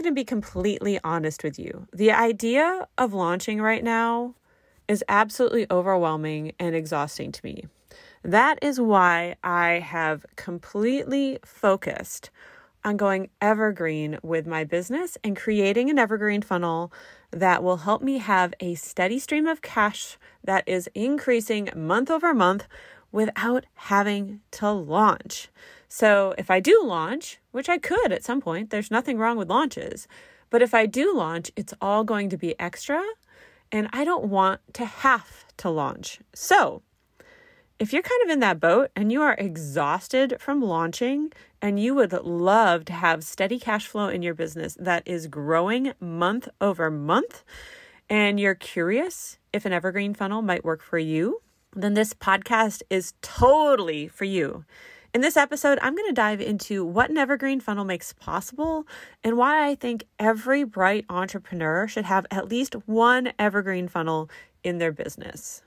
going to be completely honest with you. The idea of launching right now is absolutely overwhelming and exhausting to me. That is why I have completely focused on going evergreen with my business and creating an evergreen funnel that will help me have a steady stream of cash that is increasing month over month without having to launch. So, if I do launch, which I could at some point, there's nothing wrong with launches. But if I do launch, it's all going to be extra, and I don't want to have to launch. So, if you're kind of in that boat and you are exhausted from launching and you would love to have steady cash flow in your business that is growing month over month, and you're curious if an evergreen funnel might work for you, then this podcast is totally for you. In this episode, I'm going to dive into what an evergreen funnel makes possible and why I think every bright entrepreneur should have at least one evergreen funnel in their business.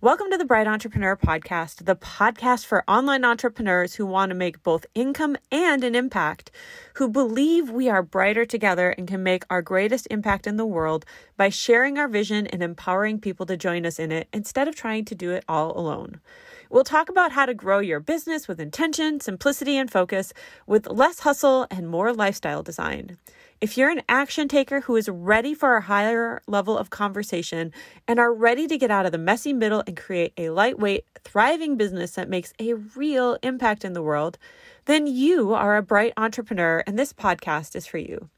Welcome to the Bright Entrepreneur Podcast, the podcast for online entrepreneurs who want to make both income and an impact, who believe we are brighter together and can make our greatest impact in the world by sharing our vision and empowering people to join us in it instead of trying to do it all alone. We'll talk about how to grow your business with intention, simplicity, and focus with less hustle and more lifestyle design. If you're an action taker who is ready for a higher level of conversation and are ready to get out of the messy middle and create a lightweight, thriving business that makes a real impact in the world, then you are a bright entrepreneur and this podcast is for you.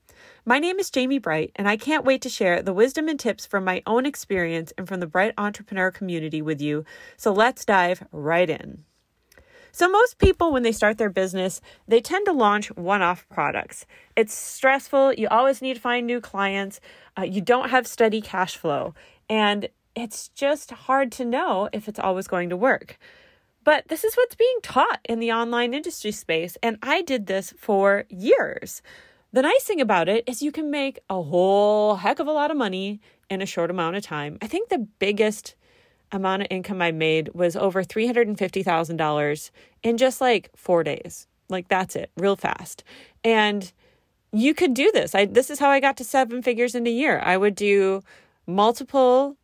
My name is Jamie Bright, and I can't wait to share the wisdom and tips from my own experience and from the Bright Entrepreneur community with you. So let's dive right in. So, most people, when they start their business, they tend to launch one off products. It's stressful. You always need to find new clients. Uh, you don't have steady cash flow. And it's just hard to know if it's always going to work. But this is what's being taught in the online industry space. And I did this for years. The nice thing about it is you can make a whole heck of a lot of money in a short amount of time. I think the biggest amount of income I made was over $350,000 in just like four days. Like that's it, real fast. And you could do this. I this is how I got to seven figures in a year. I would do multiple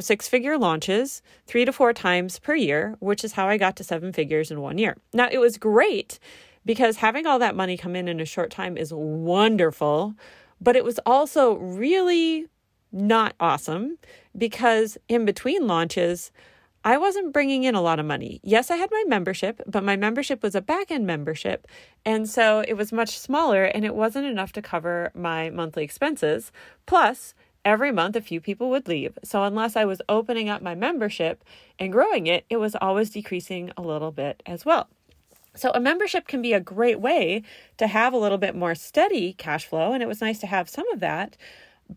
six figure launches three to four times per year, which is how I got to seven figures in one year. Now, it was great because having all that money come in in a short time is wonderful, but it was also really not awesome because in between launches, I wasn't bringing in a lot of money. Yes, I had my membership, but my membership was a back end membership. And so it was much smaller and it wasn't enough to cover my monthly expenses. Plus, every month a few people would leave. So unless I was opening up my membership and growing it, it was always decreasing a little bit as well. So, a membership can be a great way to have a little bit more steady cash flow, and it was nice to have some of that.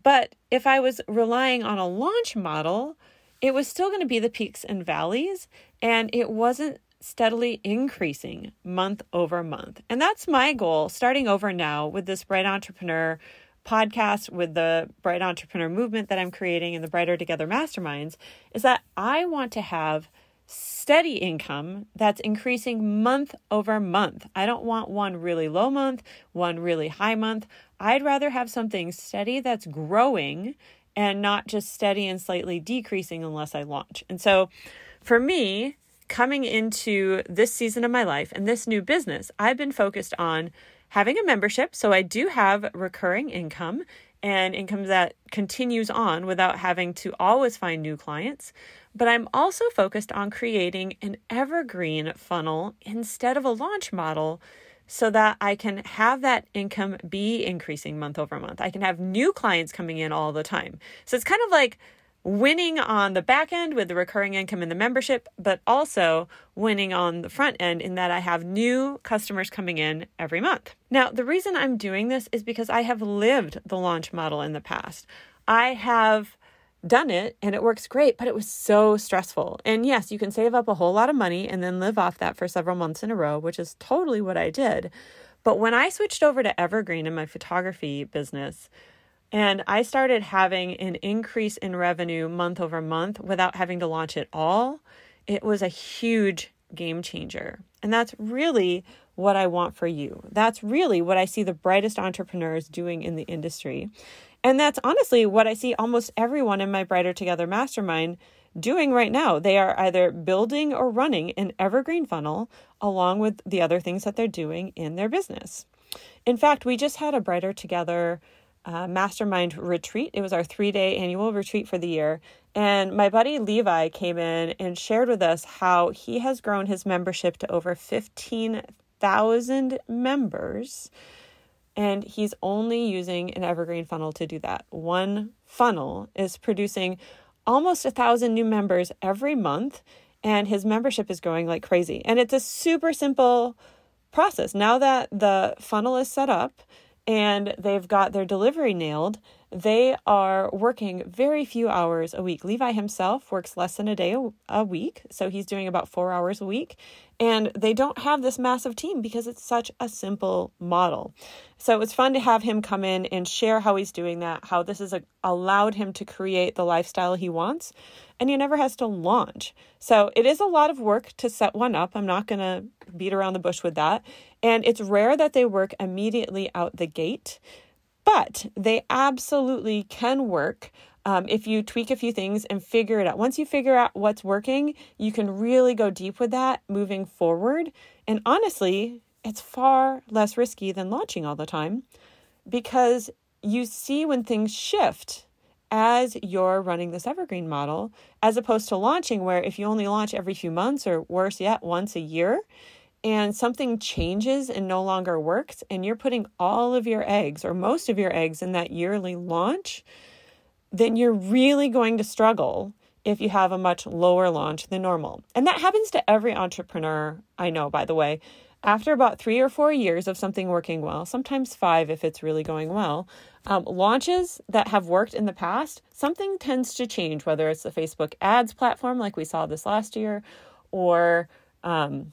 But if I was relying on a launch model, it was still going to be the peaks and valleys, and it wasn't steadily increasing month over month. And that's my goal starting over now with this Bright Entrepreneur podcast, with the Bright Entrepreneur movement that I'm creating and the Brighter Together Masterminds, is that I want to have steady income that's increasing month over month. I don't want one really low month, one really high month. I'd rather have something steady that's growing and not just steady and slightly decreasing unless I launch. And so for me, coming into this season of my life and this new business, I've been focused on having a membership. So I do have recurring income and income that continues on without having to always find new clients. But I'm also focused on creating an evergreen funnel instead of a launch model so that I can have that income be increasing month over month. I can have new clients coming in all the time. So it's kind of like winning on the back end with the recurring income and the membership, but also winning on the front end in that I have new customers coming in every month. Now, the reason I'm doing this is because I have lived the launch model in the past. I have done it and it works great, but it was so stressful. And yes, you can save up a whole lot of money and then live off that for several months in a row, which is totally what I did. But when I switched over to Evergreen in my photography business, and I started having an increase in revenue month over month without having to launch it all, it was a huge game changer. And that's really what I want for you. That's really what I see the brightest entrepreneurs doing in the industry. And that's honestly what I see almost everyone in my Brighter Together mastermind doing right now. They are either building or running an evergreen funnel along with the other things that they're doing in their business. In fact, we just had a Brighter Together uh, mastermind retreat. It was our three day annual retreat for the year. And my buddy Levi came in and shared with us how he has grown his membership to over 15,000 members. And he's only using an evergreen funnel to do that. One funnel is producing almost a thousand new members every month, and his membership is growing like crazy. And it's a super simple process. Now that the funnel is set up and they've got their delivery nailed, they are working very few hours a week. Levi himself works less than a day a, week, so he's doing about four hours a week. And they don't have this massive team because it's such a simple model. So it's fun to have him come in and share how he's doing that, how this has uh, allowed him to create the lifestyle he wants, and he never has to launch. So it is a lot of work to set one up. I'm not going to beat around the bush with that. And it's rare that they work immediately out the gate but they absolutely can work um, if you tweak a few things and figure it out. Once you figure out what's working, you can really go deep with that moving forward. And honestly, it's far less risky than launching all the time because you see when things shift as you're running this evergreen model, as opposed to launching, where if you only launch every few months or worse yet, once a year, and something changes and no longer works, and you're putting all of your eggs or most of your eggs in that yearly launch, then you're really going to struggle if you have a much lower launch than normal. And that happens to every entrepreneur I know, by the way. After about three or four years of something working well, sometimes five if it's really going well, um, launches that have worked in the past, something tends to change, whether it's the Facebook ads platform like we saw this last year, or um,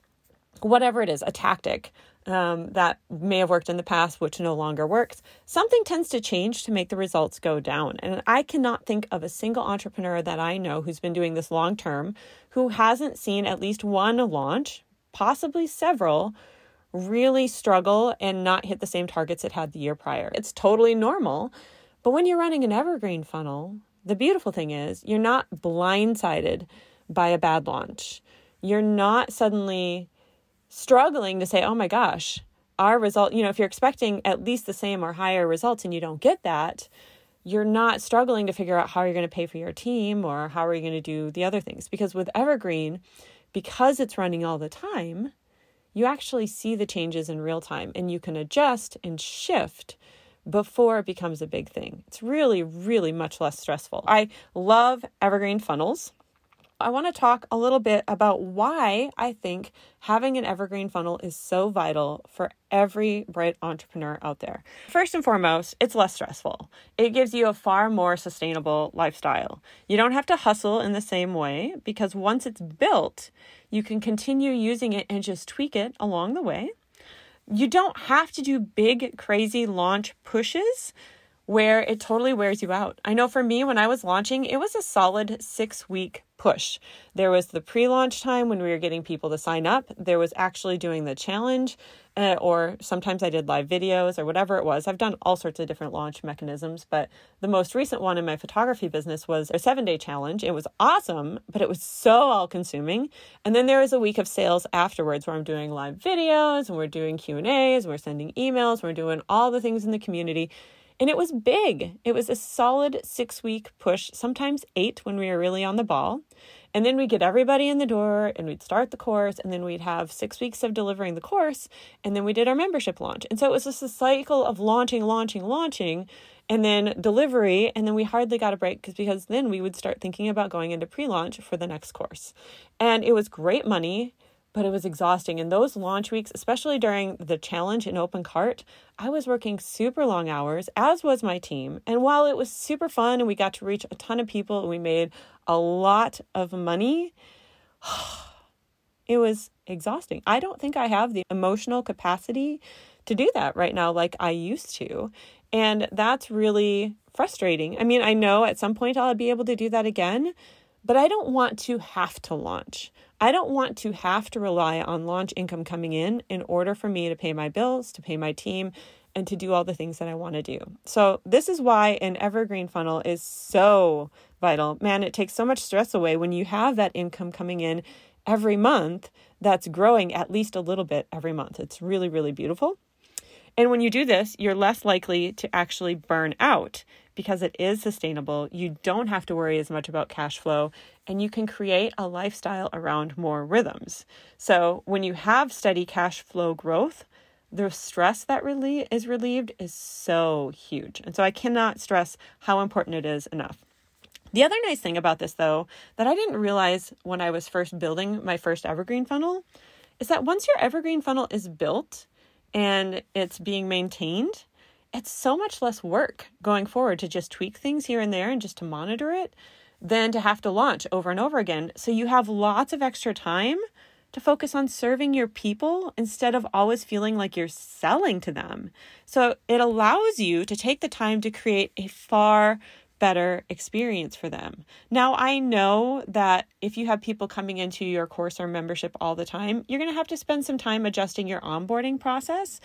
whatever it is, a tactic um, that may have worked in the past, which no longer works, something tends to change to make the results go down. And I cannot think of a single entrepreneur that I know who's been doing this long term who hasn't seen at least one launch, possibly several, really struggle and not hit the same targets it had the year prior. It's totally normal. But when you're running an evergreen funnel, the beautiful thing is you're not blindsided by a bad launch. You're not suddenly struggling to say, oh my gosh, our result, you know, if you're expecting at least the same or higher results and you don't get that, you're not struggling to figure out how you're going to pay for your team or how are you going to do the other things. Because with Evergreen, because it's running all the time, you actually see the changes in real time and you can adjust and shift before it becomes a big thing. It's really, really much less stressful. I love Evergreen funnels. I want to talk a little bit about why I think having an evergreen funnel is so vital for every bright entrepreneur out there. First and foremost, it's less stressful. It gives you a far more sustainable lifestyle. You don't have to hustle in the same way because once it's built, you can continue using it and just tweak it along the way. You don't have to do big, crazy launch pushes where it totally wears you out. I know for me, when I was launching, it was a solid six week push. There was the pre launch time when we were getting people to sign up, there was actually doing the challenge, uh, or sometimes I did live videos or whatever it was. I've done all sorts of different launch mechanisms, but the most recent one in my photography business was a seven day challenge. It was awesome, but it was so all consuming. And then there was a week of sales afterwards where I'm doing live videos and we're doing Q and A's, and we're sending emails, we're doing all the things in the community and it was big. It was a solid six week push, sometimes eight when we were really on the ball. And then we'd get everybody in the door and we'd start the course, and then we'd have six weeks of delivering the course, and then we did our membership launch. And so it was just a cycle of launching, launching, launching, and then delivery. And then we hardly got a break because then we would start thinking about going into pre launch for the next course. And it was great money but it was exhausting. And those launch weeks, especially during the challenge in open cart, I was working super long hours, as was my team. And while it was super fun and we got to reach a ton of people and we made a lot of money, it was exhausting. I don't think I have the emotional capacity to do that right now like I used to. And that's really frustrating. I mean, I know at some point I'll be able to do that again, but I don't want to have to launch. I don't want to have to rely on launch income coming in in order for me to pay my bills, to pay my team, and to do all the things that I want to do. So, this is why an evergreen funnel is so vital. Man, it takes so much stress away when you have that income coming in every month that's growing at least a little bit every month. It's really, really beautiful. And when you do this, you're less likely to actually burn out because it is sustainable. You don't have to worry as much about cash flow and you can create a lifestyle around more rhythms. So, when you have steady cash flow growth, the stress that really is relieved is so huge. And so I cannot stress how important it is enough. The other nice thing about this, though, that I didn't realize when I was first building my first evergreen funnel is that once your evergreen funnel is built and it's being maintained, it's so much less work going forward to just tweak things here and there and just to monitor it than to have to launch over and over again. So you have lots of extra time to focus on serving your people instead of always feeling like you're selling to them. So it allows you to take the time to create a far better experience for them. Now, I know that if you have people coming into your course or membership all the time, you're going to have to spend some time adjusting your onboarding process.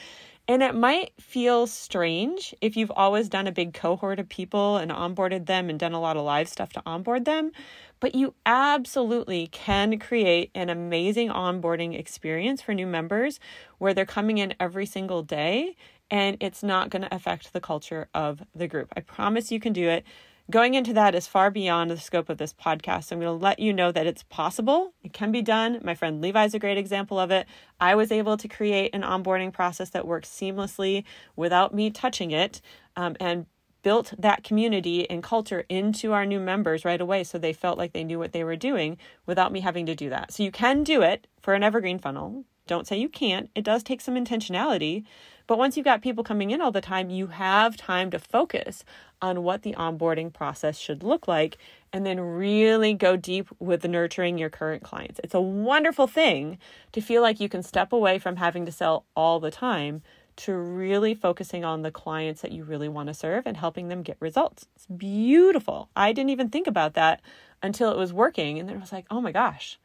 And it might feel strange if you've always done a big cohort of people and onboarded them and done a lot of live stuff to onboard them. But you absolutely can create an amazing onboarding experience for new members where they're coming in every single day and it's not going to affect the culture of the group. I promise you can do it. Going into that is far beyond the scope of this podcast. So I'm going to let you know that it's possible. It can be done. My friend Levi is a great example of it. I was able to create an onboarding process that works seamlessly without me touching it um, and built that community and culture into our new members right away so they felt like they knew what they were doing without me having to do that. So you can do it for an evergreen funnel. Don't say you can't. It does take some intentionality. But once you've got people coming in all the time, you have time to focus on what the onboarding process should look like and then really go deep with nurturing your current clients. It's a wonderful thing to feel like you can step away from having to sell all the time to really focusing on the clients that you really want to serve and helping them get results. It's beautiful. I didn't even think about that until it was working. And then I was like, oh my gosh,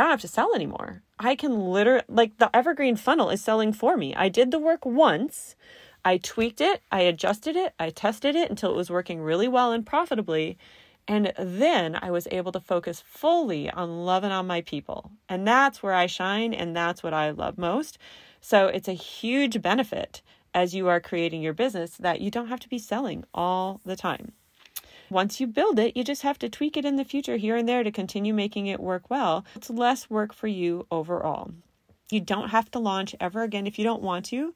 I don't have to sell anymore. I can literally, like, the evergreen funnel is selling for me. I did the work once, I tweaked it, I adjusted it, I tested it until it was working really well and profitably. And then I was able to focus fully on loving on my people. And that's where I shine, and that's what I love most. So it's a huge benefit as you are creating your business that you don't have to be selling all the time. Once you build it, you just have to tweak it in the future here and there to continue making it work well. It's less work for you overall. You don't have to launch ever again if you don't want to.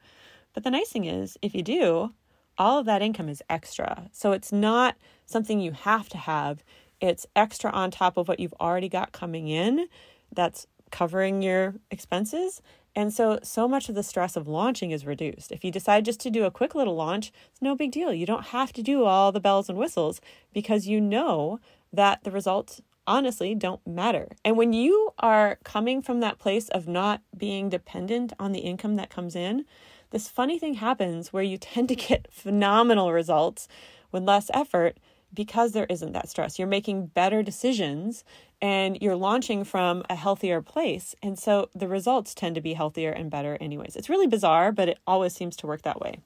But the nice thing is, if you do, all of that income is extra. So it's not something you have to have, it's extra on top of what you've already got coming in that's covering your expenses and so, so much of the stress of launching is reduced. If you decide just to do a quick little launch, it's no big deal. You don't have to do all the bells and whistles because you know that the results honestly don't matter. And when you are coming from that place of not being dependent on the income that comes in, this funny thing happens where you tend to get phenomenal results with less effort because there isn't that stress. You're making better decisions and you're launching from a healthier place. And so the results tend to be healthier and better, anyways. It's really bizarre, but it always seems to work that way.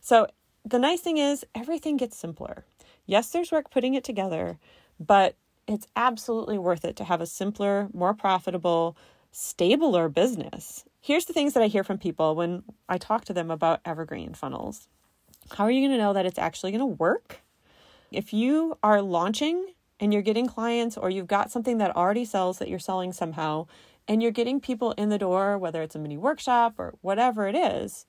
So the nice thing is, everything gets simpler. Yes, there's work putting it together, but it's absolutely worth it to have a simpler, more profitable, stabler business. Here's the things that I hear from people when I talk to them about evergreen funnels. How are you going to know that it's actually going to work? If you are launching and you're getting clients or you've got something that already sells that you're selling somehow and you're getting people in the door, whether it's a mini workshop or whatever it is,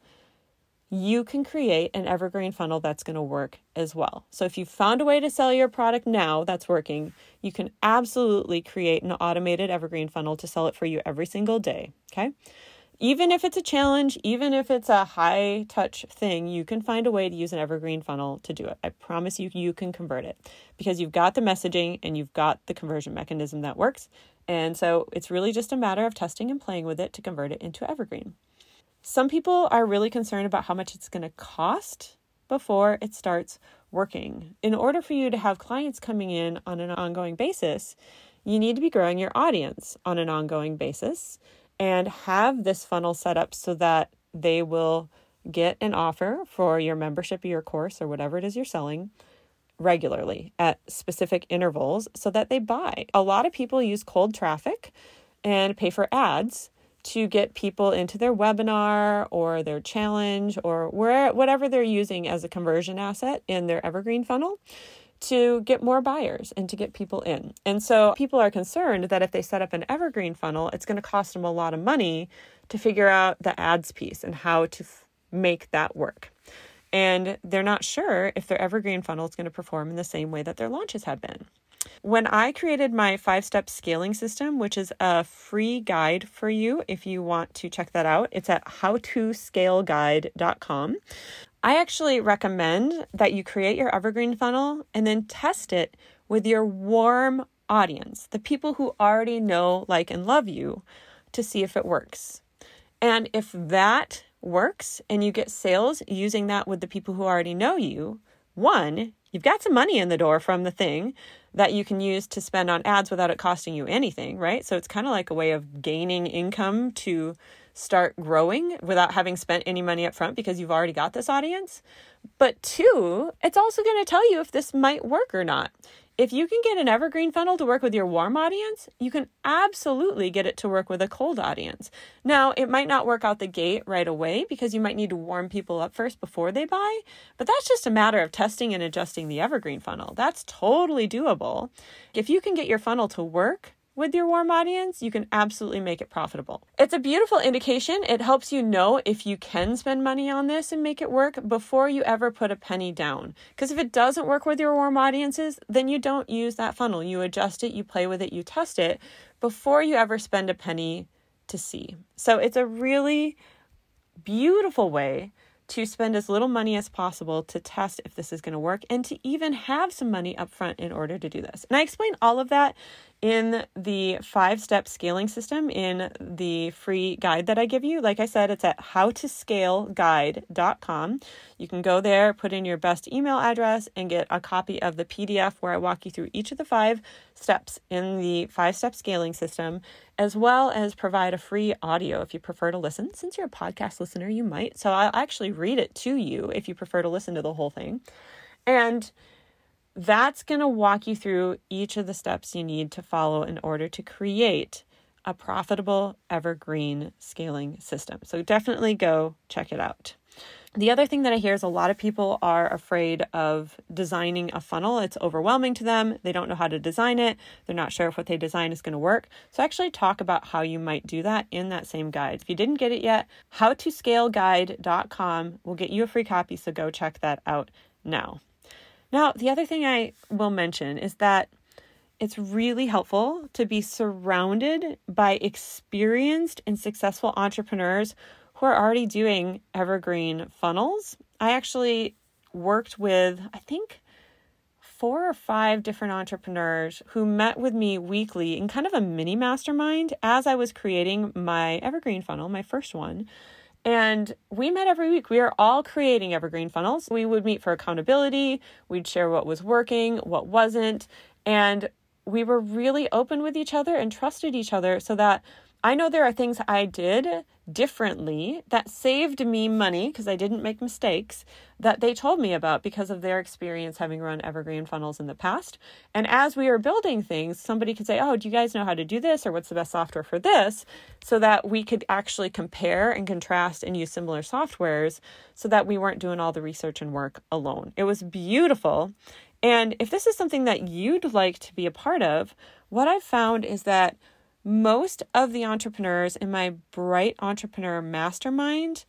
you can create an evergreen funnel that's going to work as well. So if you found a way to sell your product now that's working, you can absolutely create an automated evergreen funnel to sell it for you every single day. Okay even if it's a challenge, even if it's a high touch thing, you can find a way to use an evergreen funnel to do it. I promise you, you can convert it because you've got the messaging and you've got the conversion mechanism that works. And so it's really just a matter of testing and playing with it to convert it into evergreen. Some people are really concerned about how much it's going to cost before it starts working. In order for you to have clients coming in on an ongoing basis, you need to be growing your audience on an ongoing basis and have this funnel set up so that they will get an offer for your membership or your course or whatever it is you're selling regularly at specific intervals so that they buy. A lot of people use cold traffic and pay for ads to get people into their webinar or their challenge or where whatever they're using as a conversion asset in their evergreen funnel to get more buyers and to get people in. And so people are concerned that if they set up an evergreen funnel, it's going to cost them a lot of money to figure out the ads piece and how to f- make that work. And they're not sure if their evergreen funnel is going to perform in the same way that their launches have been. When I created my five step scaling system, which is a free guide for you if you want to check that out, it's at howtoscaleguide.com. I actually recommend that you create your evergreen funnel and then test it with your warm audience, the people who already know, like, and love you, to see if it works. And if that works and you get sales using that with the people who already know you, one, you've got some money in the door from the thing that you can use to spend on ads without it costing you anything, right? So it's kind of like a way of gaining income to start growing without having spent any money up front because you've already got this audience. But two, it's also going to tell you if this might work or not. If you can get an evergreen funnel to work with your warm audience, you can absolutely get it to work with a cold audience. Now, it might not work out the gate right away because you might need to warm people up first before they buy, but that's just a matter of testing and adjusting the evergreen funnel. That's totally doable. If you can get your funnel to work, with your warm audience, you can absolutely make it profitable. It's a beautiful indication. It helps you know if you can spend money on this and make it work before you ever put a penny down. Because if it doesn't work with your warm audiences, then you don't use that funnel. You adjust it, you play with it, you test it before you ever spend a penny to see. So it's a really beautiful way to spend as little money as possible to test if this is going to work and to even have some money up front in order to do this. And I explain all of that in the five step scaling system in the free guide that I give you. Like I said, it's at howtoscaleguide.com. You can go there, put in your best email address, and get a copy of the PDF where I walk you through each of the five steps in the five step scaling system, as well as provide a free audio if you prefer to listen. Since you're a podcast listener, you might. So I'll actually read it to you if you prefer to listen to the whole thing. And that's going to walk you through each of the steps you need to follow in order to create a profitable evergreen scaling system. So definitely go check it out. The other thing that I hear is a lot of people are afraid of designing a funnel. It's overwhelming to them. They don't know how to design it. They're not sure if what they design is going to work. So, I actually talk about how you might do that in that same guide. If you didn't get it yet, howtoscaleguide.com will get you a free copy. So, go check that out now. Now, the other thing I will mention is that it's really helpful to be surrounded by experienced and successful entrepreneurs who are already doing evergreen funnels. I actually worked with, I think, four or five different entrepreneurs who met with me weekly in kind of a mini mastermind as I was creating my evergreen funnel, my first one. And we met every week. We are all creating evergreen funnels. We would meet for accountability. We'd share what was working, what wasn't. And we were really open with each other and trusted each other so that I know there are things I did differently that saved me money because I didn't make mistakes that they told me about because of their experience having run evergreen funnels in the past. And as we are building things, somebody could say, Oh, do you guys know how to do this? Or what's the best software for this? So that we could actually compare and contrast and use similar softwares so that we weren't doing all the research and work alone. It was beautiful. And if this is something that you'd like to be a part of, what I've found is that most of the entrepreneurs in my Bright Entrepreneur Mastermind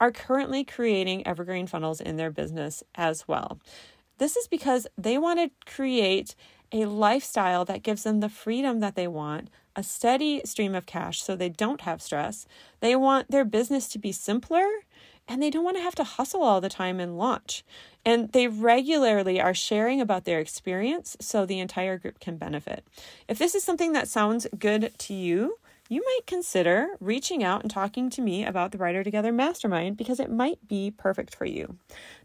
are currently creating evergreen funnels in their business as well. This is because they want to create a lifestyle that gives them the freedom that they want, a steady stream of cash so they don't have stress. They want their business to be simpler and they don't want to have to hustle all the time and launch. And they regularly are sharing about their experience so the entire group can benefit. If this is something that sounds good to you, you might consider reaching out and talking to me about the Brighter Together Mastermind because it might be perfect for you.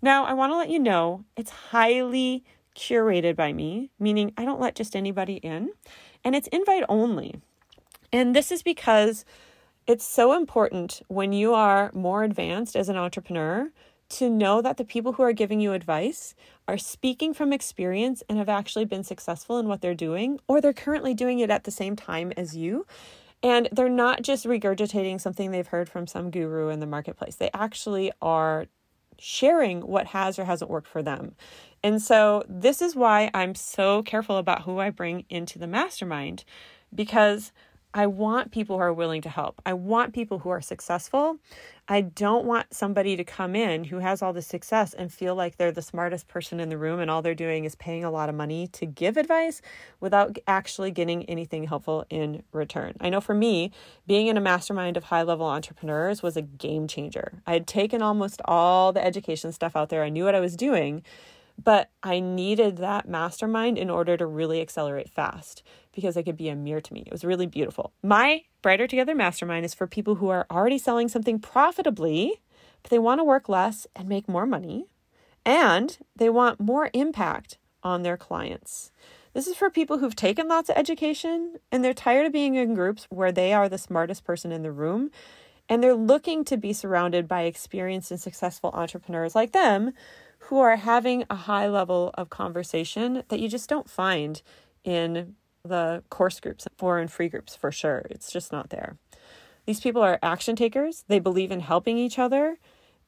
Now, I want to let you know it's highly curated by me, meaning I don't let just anybody in, and it's invite only. And this is because it's so important when you are more advanced as an entrepreneur to know that the people who are giving you advice are speaking from experience and have actually been successful in what they're doing, or they're currently doing it at the same time as you. And they're not just regurgitating something they've heard from some guru in the marketplace. They actually are sharing what has or hasn't worked for them. And so, this is why I'm so careful about who I bring into the mastermind because I want people who are willing to help. I want people who are successful. I don't want somebody to come in who has all the success and feel like they're the smartest person in the room and all they're doing is paying a lot of money to give advice without actually getting anything helpful in return. I know for me, being in a mastermind of high level entrepreneurs was a game changer. I had taken almost all the education stuff out there, I knew what I was doing. But I needed that mastermind in order to really accelerate fast because it could be a mirror to me. It was really beautiful. My Brighter Together Mastermind is for people who are already selling something profitably, but they want to work less and make more money, and they want more impact on their clients. This is for people who've taken lots of education and they're tired of being in groups where they are the smartest person in the room and they're looking to be surrounded by experienced and successful entrepreneurs like them who are having a high level of conversation that you just don't find in the course groups or in free groups for sure. It's just not there. These people are action takers, they believe in helping each other,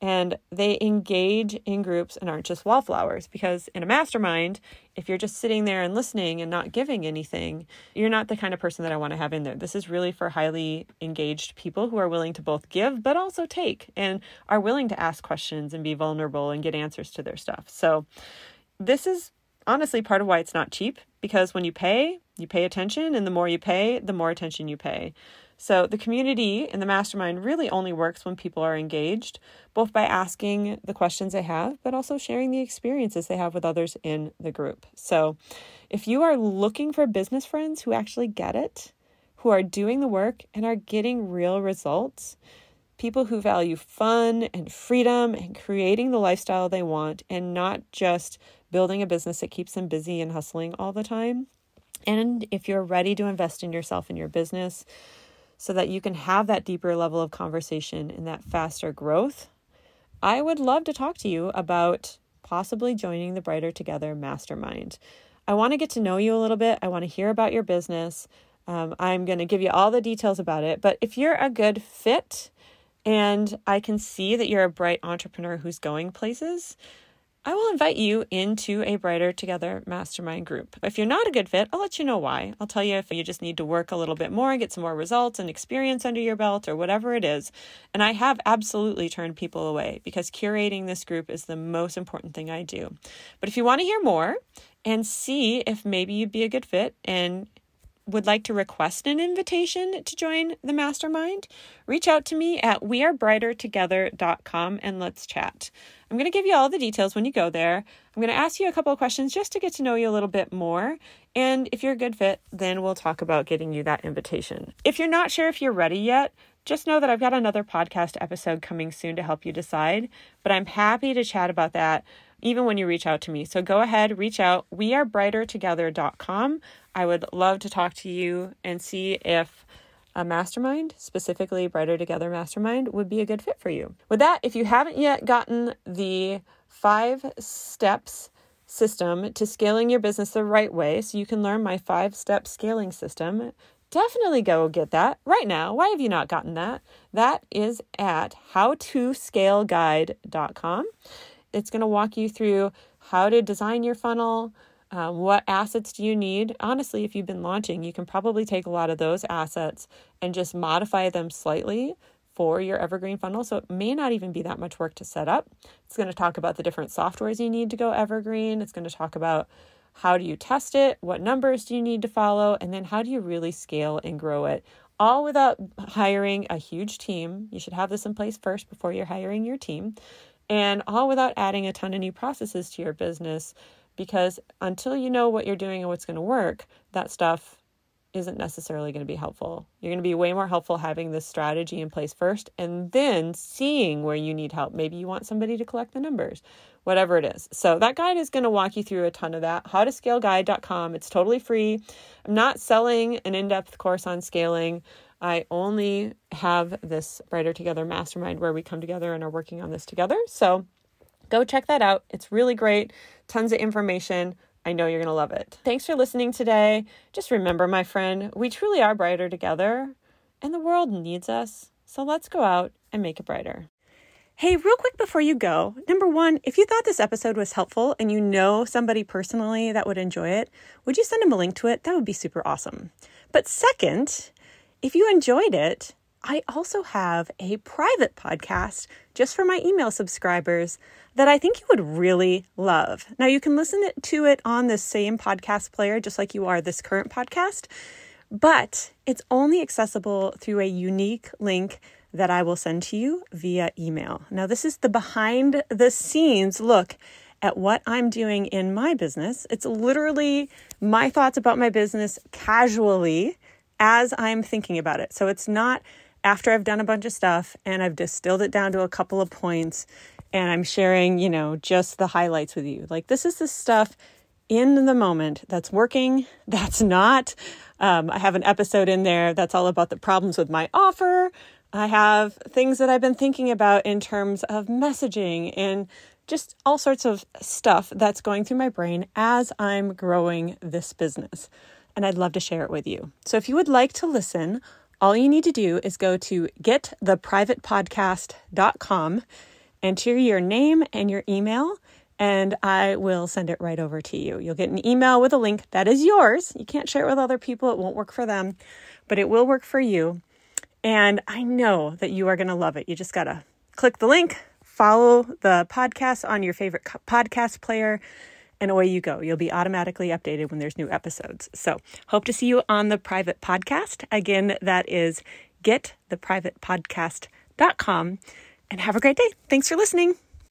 and they engage in groups and aren't just wallflowers. Because in a mastermind, if you're just sitting there and listening and not giving anything, you're not the kind of person that I want to have in there. This is really for highly engaged people who are willing to both give but also take and are willing to ask questions and be vulnerable and get answers to their stuff. So, this is honestly part of why it's not cheap because when you pay, you pay attention, and the more you pay, the more attention you pay. So the community and the mastermind really only works when people are engaged, both by asking the questions they have, but also sharing the experiences they have with others in the group. So if you are looking for business friends who actually get it, who are doing the work and are getting real results, people who value fun and freedom and creating the lifestyle they want and not just building a business that keeps them busy and hustling all the time. And if you're ready to invest in yourself and your business so that you can have that deeper level of conversation and that faster growth, I would love to talk to you about possibly joining the Brighter Together Mastermind. I want to get to know you a little bit. I want to hear about your business. Um, I'm going to give you all the details about it. But if you're a good fit and I can see that you're a bright entrepreneur who's going places, I will invite you into a Brighter Together mastermind group. If you're not a good fit, I'll let you know why. I'll tell you if you just need to work a little bit more, get some more results and experience under your belt, or whatever it is. And I have absolutely turned people away because curating this group is the most important thing I do. But if you want to hear more and see if maybe you'd be a good fit and would like to request an invitation to join the mastermind, reach out to me at wearebrightertogether.com and let's chat. I'm going to give you all the details when you go there. I'm going to ask you a couple of questions just to get to know you a little bit more. And if you're a good fit, then we'll talk about getting you that invitation. If you're not sure if you're ready yet, just know that I've got another podcast episode coming soon to help you decide. But I'm happy to chat about that even when you reach out to me. So go ahead, reach out. Wearebrightertogether.com. I would love to talk to you and see if a mastermind, specifically Brighter Together Mastermind, would be a good fit for you. With that, if you haven't yet gotten the five steps system to scaling your business the right way, so you can learn my five step scaling system, definitely go get that right now. Why have you not gotten that? That is at howtoscaleguide.com. It's going to walk you through how to design your funnel, um, what assets do you need? Honestly, if you've been launching, you can probably take a lot of those assets and just modify them slightly for your evergreen funnel. So it may not even be that much work to set up. It's going to talk about the different softwares you need to go evergreen. It's going to talk about how do you test it, what numbers do you need to follow, and then how do you really scale and grow it, all without hiring a huge team. You should have this in place first before you're hiring your team, and all without adding a ton of new processes to your business because until you know what you're doing and what's going to work, that stuff isn't necessarily going to be helpful. You're going to be way more helpful having this strategy in place first and then seeing where you need help. Maybe you want somebody to collect the numbers, whatever it is. So that guide is going to walk you through a ton of that. Howtoscaleguide.com. It's totally free. I'm not selling an in-depth course on scaling. I only have this Brighter Together mastermind where we come together and are working on this together. So go check that out. It's really great. Tons of information. I know you're going to love it. Thanks for listening today. Just remember, my friend, we truly are brighter together, and the world needs us. So let's go out and make it brighter. Hey, real quick before you go, number one, if you thought this episode was helpful and you know somebody personally that would enjoy it, would you send them a link to it? That would be super awesome. But second, if you enjoyed it, I also have a private podcast just for my email subscribers that I think you would really love. Now, you can listen to it on the same podcast player, just like you are this current podcast, but it's only accessible through a unique link that I will send to you via email. Now, this is the behind the scenes look at what I'm doing in my business. It's literally my thoughts about my business casually as I'm thinking about it. So it's not after I've done a bunch of stuff and I've distilled it down to a couple of points and I'm sharing, you know, just the highlights with you. Like, this is the stuff in the moment that's working, that's not. Um, I have an episode in there that's all about the problems with my offer. I have things that I've been thinking about in terms of messaging and just all sorts of stuff that's going through my brain as I'm growing this business. And I'd love to share it with you. So if you would like to listen, all you need to do is go to gettheprivatepodcast.com, enter your name and your email, and I will send it right over to you. You'll get an email with a link that is yours. You can't share it with other people, it won't work for them, but it will work for you. And I know that you are going to love it. You just got to click the link, follow the podcast on your favorite podcast player and away you go. You'll be automatically updated when there's new episodes. So, hope to see you on the private podcast. Again, that is gettheprivatepodcast.com. And have a great day. Thanks for listening.